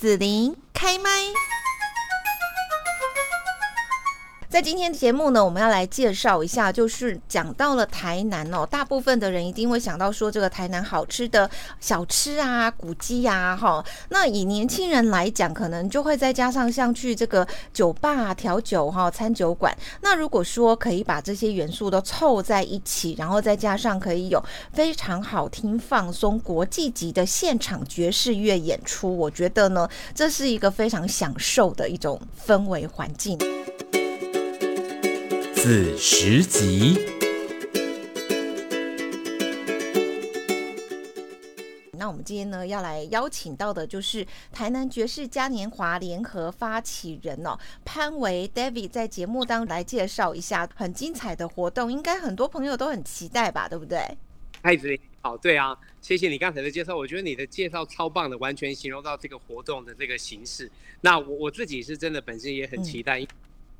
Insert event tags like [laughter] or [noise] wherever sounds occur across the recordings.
子琳开麦。在今天节目呢，我们要来介绍一下，就是讲到了台南哦，大部分的人一定会想到说这个台南好吃的小吃啊、古迹呀，哈。那以年轻人来讲，可能就会再加上像去这个酒吧、调酒哈、餐酒馆。那如果说可以把这些元素都凑在一起，然后再加上可以有非常好听、放松、国际级的现场爵士乐演出，我觉得呢，这是一个非常享受的一种氛围环境。子时集。那我们今天呢，要来邀请到的就是台南爵士嘉年华联合发起人哦，潘维 David 在节目当中来介绍一下很精彩的活动，应该很多朋友都很期待吧，对不对？嗨子，好，对啊，谢谢你刚才的介绍，我觉得你的介绍超棒的，完全形容到这个活动的这个形式。那我我自己是真的本身也很期待。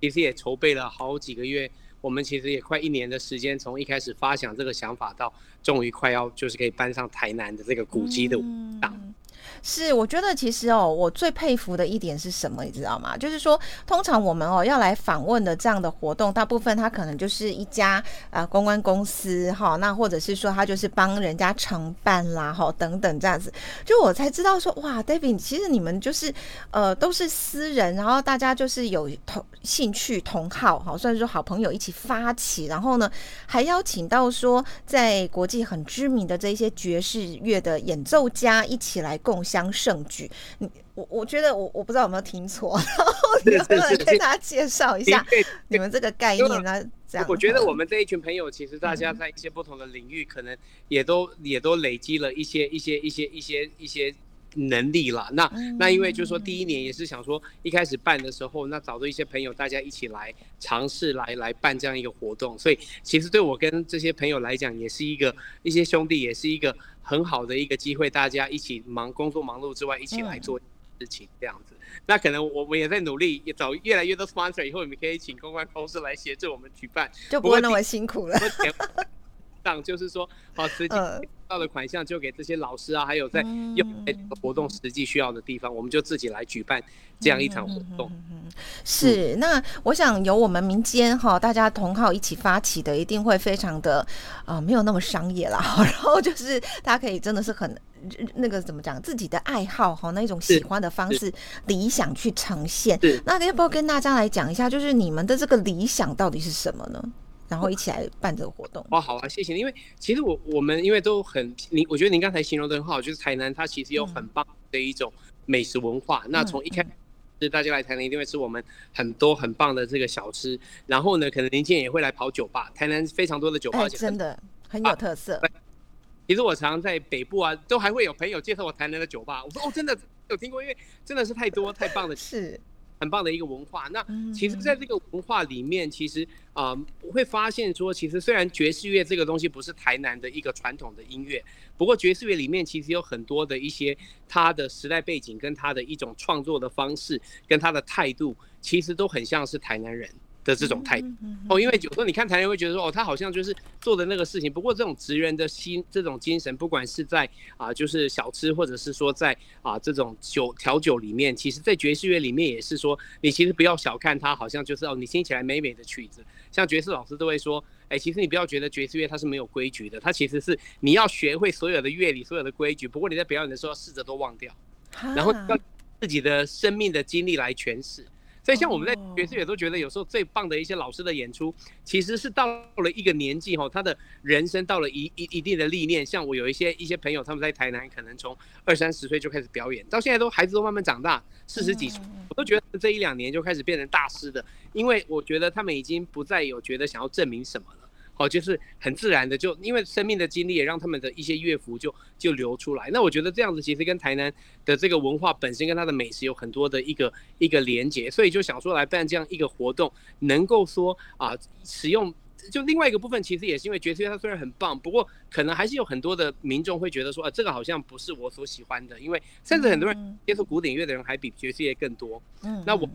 其实也筹备了好几个月，我们其实也快一年的时间，从一开始发想这个想法到终于快要就是可以搬上台南的这个古迹的档。是，我觉得其实哦，我最佩服的一点是什么，你知道吗？就是说，通常我们哦要来访问的这样的活动，大部分它可能就是一家啊公关公司哈，那或者是说他就是帮人家承办啦哈等等这样子，就我才知道说哇，David，其实你们就是呃都是私人，然后大家就是有同兴趣同好哈，算是说好朋友一起发起，然后呢还邀请到说在国际很知名的这些爵士乐的演奏家一起来。相盛举，你我我觉得我我不知道有没有听错，然后你能不能跟大家介绍一下你们这个概念呢？这样，我觉得我们这一群朋友，其实大家在一些不同的领域，可能也都也都累积了一些一些一些一些一些。能力啦，那那因为就是说第一年也是想说一开始办的时候，那找到一些朋友，大家一起来尝试来来办这样一个活动，所以其实对我跟这些朋友来讲，也是一个一些兄弟，也是一个很好的一个机会，大家一起忙工作忙碌之外，一起来做事情这样子。那可能我们也在努力，也找越来越多 sponsor，以后你们可以请公关公司来协助我们举办，就不会那么辛苦了。上就是说，好实际到的款项就给这些老师啊，还有在用活动实际需要的地方，我们就自己来举办这样一场活动。是，那我想由我们民间哈，大家同号一起发起的，一定会非常的啊，没有那么商业啦。[laughs] 然后就是大家可以真的是很那个怎么讲，自己的爱好哈，那一种喜欢的方式、理想去呈现。那要不要跟大家来讲一下，就是你们的这个理想到底是什么呢？然后一起来办这个活动哦，好啊，谢谢。因为其实我我们因为都很，您我觉得您刚才形容的很好，就是台南它其实有很棒的一种美食文化。那从一开始大家来台南一定会吃我们很多很棒的这个小吃，然后呢，可能年轻人也会来跑酒吧。台南非常多的酒吧，真的很有特色。其实我常常在北部啊，都还会有朋友介绍我台南的酒吧。我说哦，真的有听过，因为真的是太多太棒的。是。很棒的一个文化。那其实，在这个文化里面，其实啊，我会发现说，其实虽然爵士乐这个东西不是台南的一个传统的音乐，不过爵士乐里面其实有很多的一些它的时代背景，跟它的一种创作的方式，跟它的态度，其实都很像是台南人。的这种态度哦，因为有时候你看台人会觉得说哦，他好像就是做的那个事情。不过这种职员的心，这种精神，不管是在啊，就是小吃，或者是说在啊这种酒调酒里面，其实，在爵士乐里面也是说，你其实不要小看它，好像就是哦，你听起来美美的曲子，像爵士老师都会说，哎，其实你不要觉得爵士乐它是没有规矩的，它其实是你要学会所有的乐理，所有的规矩。不过你在表演的时候，试着都忘掉，然后用自己的生命的经历来诠释。所以，像我们在爵士乐都觉得，有时候最棒的一些老师的演出，其实是到了一个年纪哈，他的人生到了一一一定的历练。像我有一些一些朋友，他们在台南，可能从二三十岁就开始表演，到现在都孩子都慢慢长大，四十几岁，我都觉得这一两年就开始变成大师的，因为我觉得他们已经不再有觉得想要证明什么了。哦，就是很自然的，就因为生命的经历也让他们的一些乐符就就流出来。那我觉得这样子其实跟台南的这个文化本身跟它的美食有很多的一个一个连接，所以就想说来办这样一个活动，能够说啊，使用就另外一个部分，其实也是因为爵士乐它虽然很棒，不过可能还是有很多的民众会觉得说，啊，这个好像不是我所喜欢的，因为甚至很多人接触古典乐的人还比爵士乐更多。嗯，那我。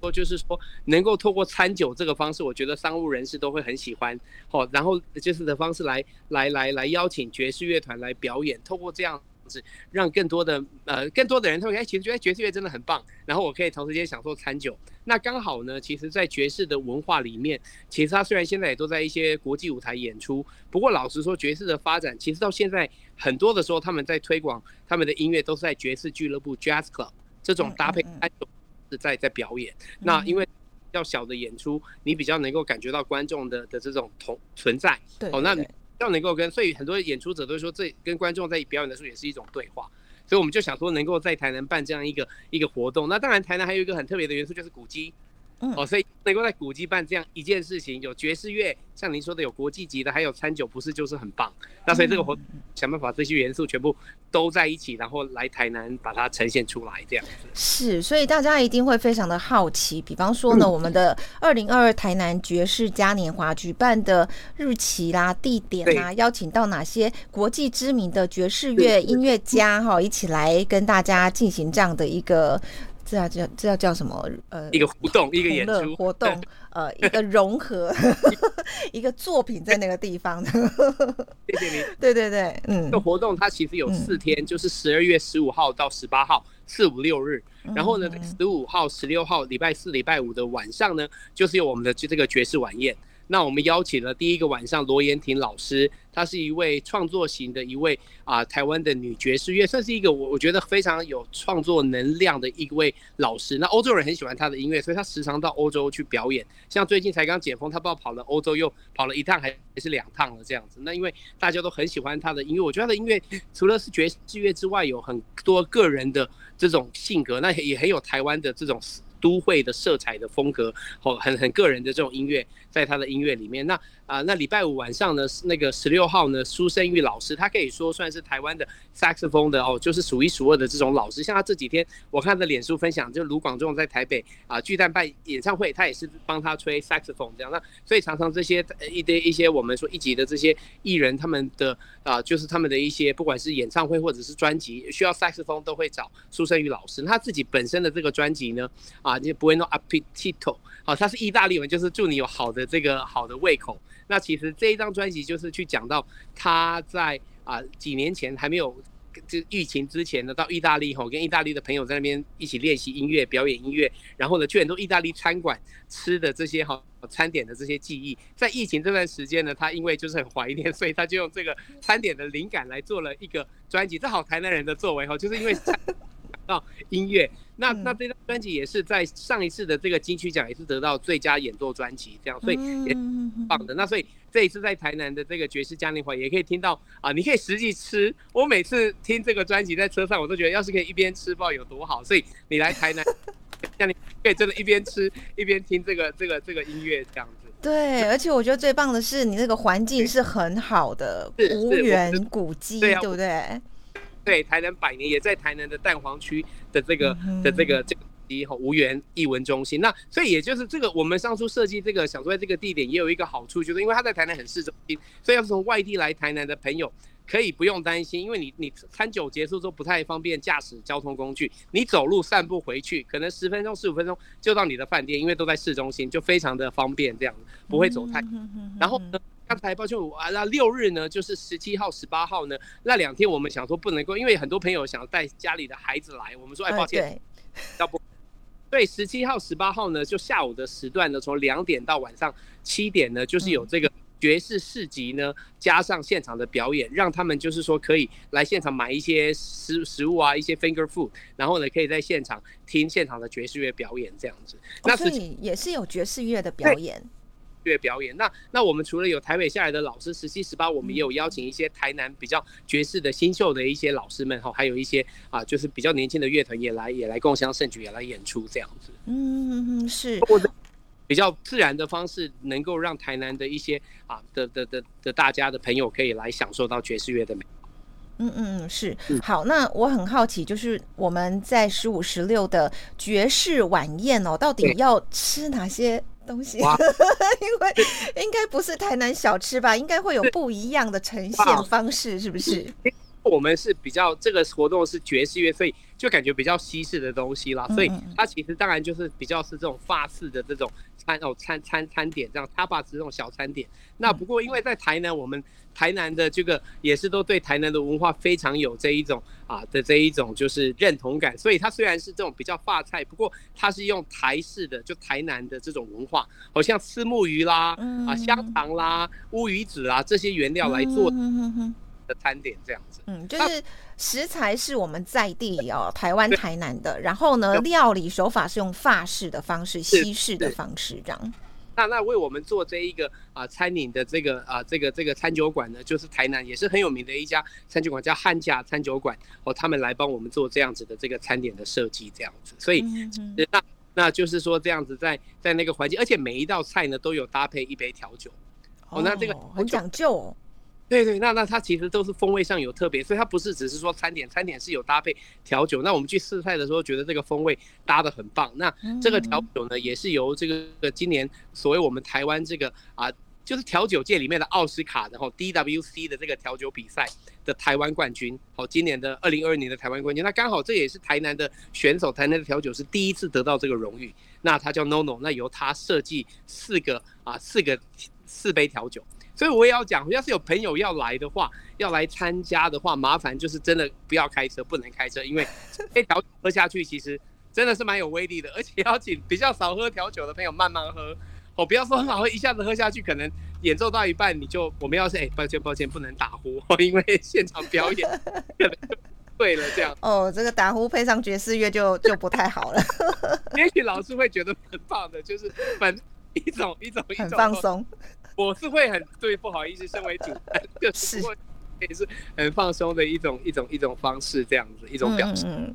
说就是说，能够透过餐酒这个方式，我觉得商务人士都会很喜欢。好，然后就是的方式来来来来邀请爵士乐团来表演，透过这样子让更多的呃更多的人他们哎其实觉得爵士乐真的很棒，然后我可以同时间享受餐酒。那刚好呢，其实，在爵士的文化里面，其实他虽然现在也都在一些国际舞台演出，不过老实说，爵士的发展其实到现在很多的时候，他们在推广他们的音乐都是在爵士俱乐部 （Jazz Club） 这种搭配餐酒是在在表演。那因为较小的演出，你比较能够感觉到观众的的这种同存在。哦，那。要能够跟，所以很多演出者都说，这跟观众在表演的时候也是一种对话。所以我们就想说，能够在台南办这样一个一个活动。那当然，台南还有一个很特别的元素，就是古迹。哦，所以能够在古迹办这样一件事情，有爵士乐，像您说的有国际级的，还有餐酒，不是就是很棒。那所以这个活想办法这些元素全部都在一起，然后来台南把它呈现出来，这样子。是，所以大家一定会非常的好奇。比方说呢，我们的二零二二台南爵士嘉年华举办的日期啦、地点啦，邀请到哪些国际知名的爵士乐音乐家哈，一起来跟大家进行这样的一个。这要叫这叫叫什么？呃，一个互动，一个演出活动，呃，一个融合，[laughs] 一个作品在那个地方的。谢谢你。对对对，嗯，这个活动它其实有四天，就是十二月十五号到十八号，四五六日。然后呢，十五号、十六号，礼拜四、礼拜五的晚上呢，就是有我们的这个爵士晚宴。那我们邀请了第一个晚上罗延婷老师，她是一位创作型的一位啊台湾的女爵士乐，算是一个我我觉得非常有创作能量的一位老师。那欧洲人很喜欢她的音乐，所以她时常到欧洲去表演。像最近才刚解封，她不知道跑了欧洲又跑了一趟还是两趟了这样子。那因为大家都很喜欢她的音乐，我觉得她的音乐除了是爵士乐之外，有很多个人的这种性格，那也很有台湾的这种。都会的色彩的风格，哦，很很个人的这种音乐，在他的音乐里面。那啊，那礼拜五晚上呢，那个十六号呢，苏生玉老师，他可以说算是台湾的萨克斯风的哦，就是数一数二的这种老师。像他这几天，我看他的脸书分享，就卢广仲在台北啊巨蛋办演唱会，他也是帮他吹萨克斯风这样。那所以常常这些一堆一些我们说一级的这些艺人，他们的啊，就是他们的一些不管是演唱会或者是专辑需要萨克斯风，都会找苏生玉老师。他自己本身的这个专辑呢，啊，你不会弄 appetito，好，他是意大利文，就是祝你有好的这个好的胃口。那其实这一张专辑就是去讲到他在啊几年前还没有这疫情之前呢，到意大利吼，跟意大利的朋友在那边一起练习音乐、表演音乐，然后呢去很多意大利餐馆吃的这些哈餐点的这些记忆。在疫情这段时间呢，他因为就是很怀念，所以他就用这个餐点的灵感来做了一个专辑。这好台南人的作为哈，就是因为到音乐。那那这张专辑也是在上一次的这个金曲奖也是得到最佳演奏专辑，这样所以也棒的。那所以这一次在台南的这个爵士嘉年华也可以听到啊，你可以实际吃。我每次听这个专辑在车上，我都觉得要是可以一边吃，不知道有多好。所以你来台南，像你可以真的一边吃 [laughs] 一边听这个这个这个音乐这样子。对，而且我觉得最棒的是你那个环境是很好的，无缘古迹，对不对？对，台南百年也在台南的蛋黄区的这个的这个这个一吼无缘艺文中心。那所以也就是这个，我们当初设计这个想说在这个地点也有一个好处，就是因为它在台南很市中心，所以要是从外地来台南的朋友可以不用担心，因为你你餐酒结束之后不太方便驾驶交通工具，你走路散步回去可能十分钟十五分钟就到你的饭店，因为都在市中心，就非常的方便，这样不会走太。然后呢？刚才抱歉，啊，那六日呢，就是十七号、十八号呢，那两天我们想说不能够，因为很多朋友想带家里的孩子来，我们说哎，抱歉，要不，对，十七号、十八号呢，就下午的时段呢，从两点到晚上七点呢，就是有这个爵士市集呢，加上现场的表演，让他们就是说可以来现场买一些食食物啊，一些 finger food，然后呢，可以在现场听现场的爵士乐表演这样子。那所以也是有爵士乐的表演。乐表演，那那我们除了有台北下来的老师十七十八，我们也有邀请一些台南比较爵士的新秀的一些老师们哈，还有一些啊，就是比较年轻的乐团也来也来共襄盛举，也来演出这样子。嗯嗯，是，比较自然的方式，能够让台南的一些啊的的的的大家的朋友可以来享受到爵士乐的美。嗯嗯嗯，是。好，那我很好奇，就是我们在十五十六的爵士晚宴哦，到底要吃哪些？东西，[laughs] 因为应该不是台南小吃吧？应该会有不一样的呈现方式，是不是？我们是比较这个活动是爵士乐，所以就感觉比较西式的东西啦，所以它其实当然就是比较是这种法式的这种餐哦餐餐餐点这样，它把这种小餐点。那不过因为在台南，我们台南的这个也是都对台南的文化非常有这一种啊的这一种就是认同感，所以它虽然是这种比较法菜，不过它是用台式的就台南的这种文化，好像吃木鱼啦啊香肠啦乌鱼子啦这些原料来做。的餐点这样子，嗯，就是食材是我们在地哦，台湾台南的，然后呢，料理手法是用法式的方式、西式的方式这样。那那为我们做这一个啊餐饮的这个啊这个这个餐酒馆呢，就是台南也是很有名的一家餐酒馆，叫汉家餐酒馆。哦，他们来帮我们做这样子的这个餐点的设计这样子，所以那那就是说这样子在在那个环境，而且每一道菜呢都有搭配一杯调酒。哦，那这个很讲究。哦。对对，那那它其实都是风味上有特别，所以它不是只是说餐点，餐点是有搭配调酒。那我们去试菜的时候，觉得这个风味搭的很棒。那这个调酒呢，也是由这个今年所谓我们台湾这个啊，就是调酒界里面的奥斯卡，然后 DWC 的这个调酒比赛的台湾冠军。好，今年的二零二二年的台湾冠军，那刚好这也是台南的选手，台南的调酒师第一次得到这个荣誉。那他叫 NoNo，那由他设计四个啊，四个四杯调酒。所以我也要讲，要是有朋友要来的话，要来参加的话，麻烦就是真的不要开车，不能开车，因为这调喝下去其实真的是蛮有威力的，而且要请比较少喝调酒的朋友慢慢喝，哦，不要说很好喝，一下子喝下去，可能演奏到一半你就我们要是哎，抱歉抱歉，不能打呼，[laughs] 因为现场表演 [laughs] 可能对了这样。哦，这个打呼配上爵士乐就就不太好了。[laughs] 也许老师会觉得很棒的，就是反一种一种一种放松。我是会很对，不好意思，身为主，就是也是很放松的一种一种一种方式，这样子一种表现。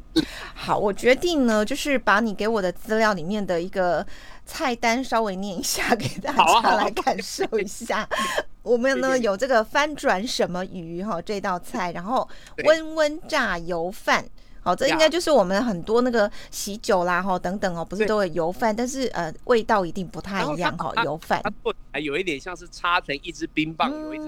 好，我决定呢，就是把你给我的资料里面的一个菜单稍微念一下 [laughs] 给大家来感受一下。我们呢有这个翻转什么鱼哈这道菜，然后温温炸油饭。好，这应该就是我们很多那个喜酒啦，哈，等等哦，不是都有油饭，但是呃，味道一定不太一样哈。油饭它做起来有一点像是插成一支冰棒，有一支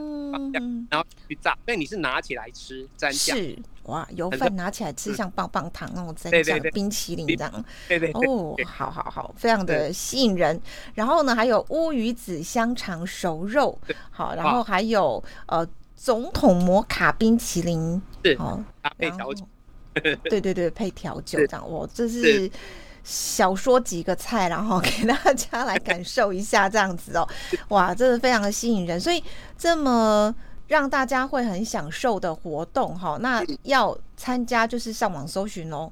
然后去炸。所以你是拿起来吃蘸酱，是哇，油饭拿起来吃像棒棒糖那种蘸酱，冰淇淋这样。对对哦，好好好，非常的吸引人。然后呢，还有乌鱼子香肠熟肉，好，然后还有呃总统摩卡冰淇淋，是好搭配调酒。[laughs] 对对对，配调酒这样，我这是小说几个菜，然后给大家来感受一下这样子哦，[laughs] 哇，真的非常的吸引人，所以这么让大家会很享受的活动哈，那要参加就是上网搜寻哦。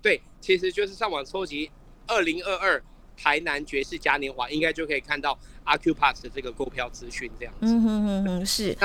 对，其实就是上网搜集二零二二台南爵士嘉年华，应该就可以看到阿 Q Pass 的这个购票资讯这样子。嗯哼哼哼，是。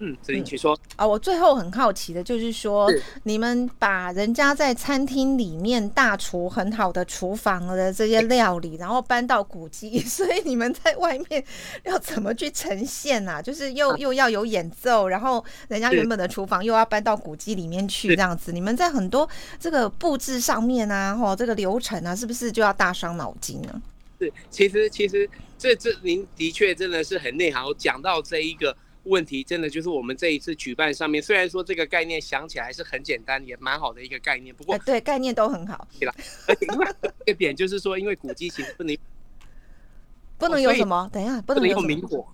嗯，子林，请说啊。我最后很好奇的就是说，你们把人家在餐厅里面大厨很好的厨房的这些料理，然后搬到古迹，[laughs] 所以你们在外面要怎么去呈现啊？就是又又要有演奏，然后人家原本的厨房又要搬到古迹里面去，这样子，你们在很多这个布置上面啊，或这个流程啊，是不是就要大伤脑筋呢？是，其实其实这这您的确真的是很内行，讲到这一个。问题真的就是我们这一次举办上面，虽然说这个概念想起来是很简单，也蛮好的一个概念，不过对概念都很好。对了，另外一个点就是说，因为古迹其实不能不能有什么，等一下不能有明火。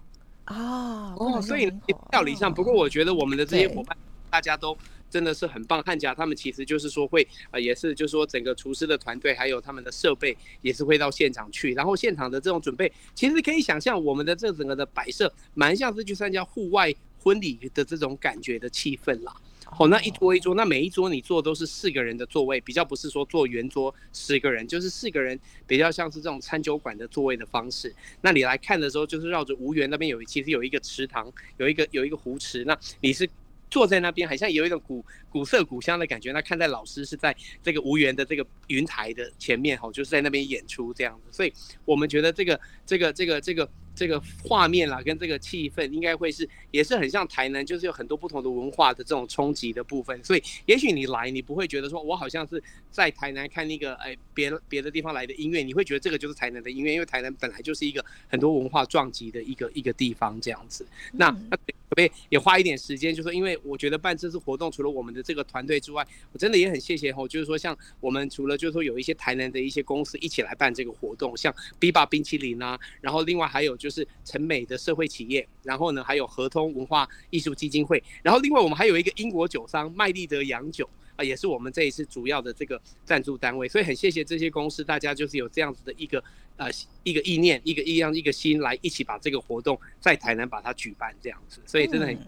啊哦，所以道理上，不过我觉得我们的这些伙伴大家都。真的是很棒，汉家他们其实就是说会呃，也是就是说整个厨师的团队还有他们的设备也是会到现场去，然后现场的这种准备，其实可以想象我们的这整个的摆设，蛮像是去参加户外婚礼的这种感觉的气氛啦。好，那一桌一桌，那每一桌你坐都是四个人的座位，比较不是说坐圆桌十个人，就是四个人，比较像是这种餐酒馆的座位的方式。那你来看的时候，就是绕着无缘那边有其实有一个池塘，有一个有一个湖池，那你是。坐在那边，好像有一种古古色古香的感觉。那看在老师是在这个无缘的这个云台的前面，哈，就是在那边演出这样子。所以我们觉得这个这个这个这个这个画面啦，跟这个气氛，应该会是也是很像台南，就是有很多不同的文化的这种冲击的部分。所以，也许你来，你不会觉得说我好像是在台南看那个哎别别的地方来的音乐，你会觉得这个就是台南的音乐，因为台南本来就是一个很多文化撞击的一个一个地方这样子。那那可不可以也花一点时间，就说因为我觉得办这次活动，除了我们的这个团队之外，我真的也很谢谢吼，就是说像我们除了就是说有一些台南的一些公司一起来办这个活动，像 B 八冰淇淋啊，然后另外还有。就是成美的社会企业，然后呢，还有合通文化艺术基金会，然后另外我们还有一个英国酒商麦利德洋酒啊，也是我们这一次主要的这个赞助单位，所以很谢谢这些公司，大家就是有这样子的一个呃一个意念，一个意样一个心来一起把这个活动在台南把它举办这样子，所以真的很。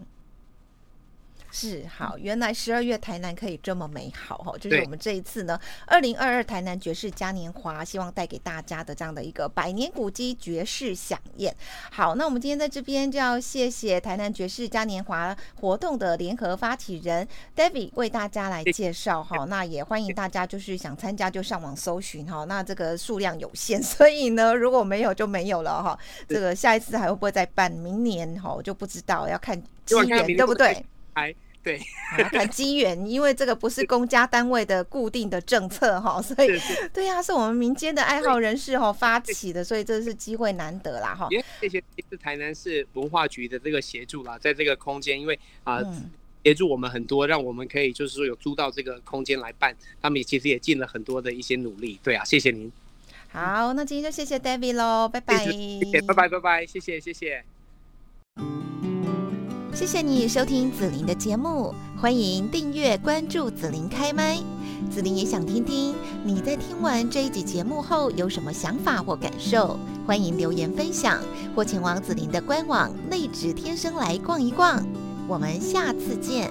是好，原来十二月台南可以这么美好哈，就是我们这一次呢，二零二二台南爵士嘉年华，希望带给大家的这样的一个百年古迹爵士飨宴。好，那我们今天在这边就要谢谢台南爵士嘉年华活动的联合发起人 David 为大家来介绍哈，那也欢迎大家就是想参加就上网搜寻哈，那这个数量有限，所以呢如果没有就没有了哈，这个下一次还会不会再办？明年哈我就不知道，要看机缘对不对？对，看机缘，因为这个不是公家单位的固定的政策哈，所以 [laughs] 对呀，是我们民间的爱好人士哈发起的，所以这是机会难得啦哈。也谢谢是台南市文化局的这个协助啦，在这个空间，因为啊协助我们很多，让我们可以就是说有租到这个空间来办，他们也其实也尽了很多的一些努力。对啊，谢谢您。好，那今天就谢谢 David 喽，拜拜。谢谢，拜拜拜拜，谢谢谢谢。谢谢你收听紫琳的节目，欢迎订阅关注紫琳开麦。紫琳也想听听你在听完这一集节目后有什么想法或感受，欢迎留言分享或前往紫琳的官网内指天生来逛一逛。我们下次见。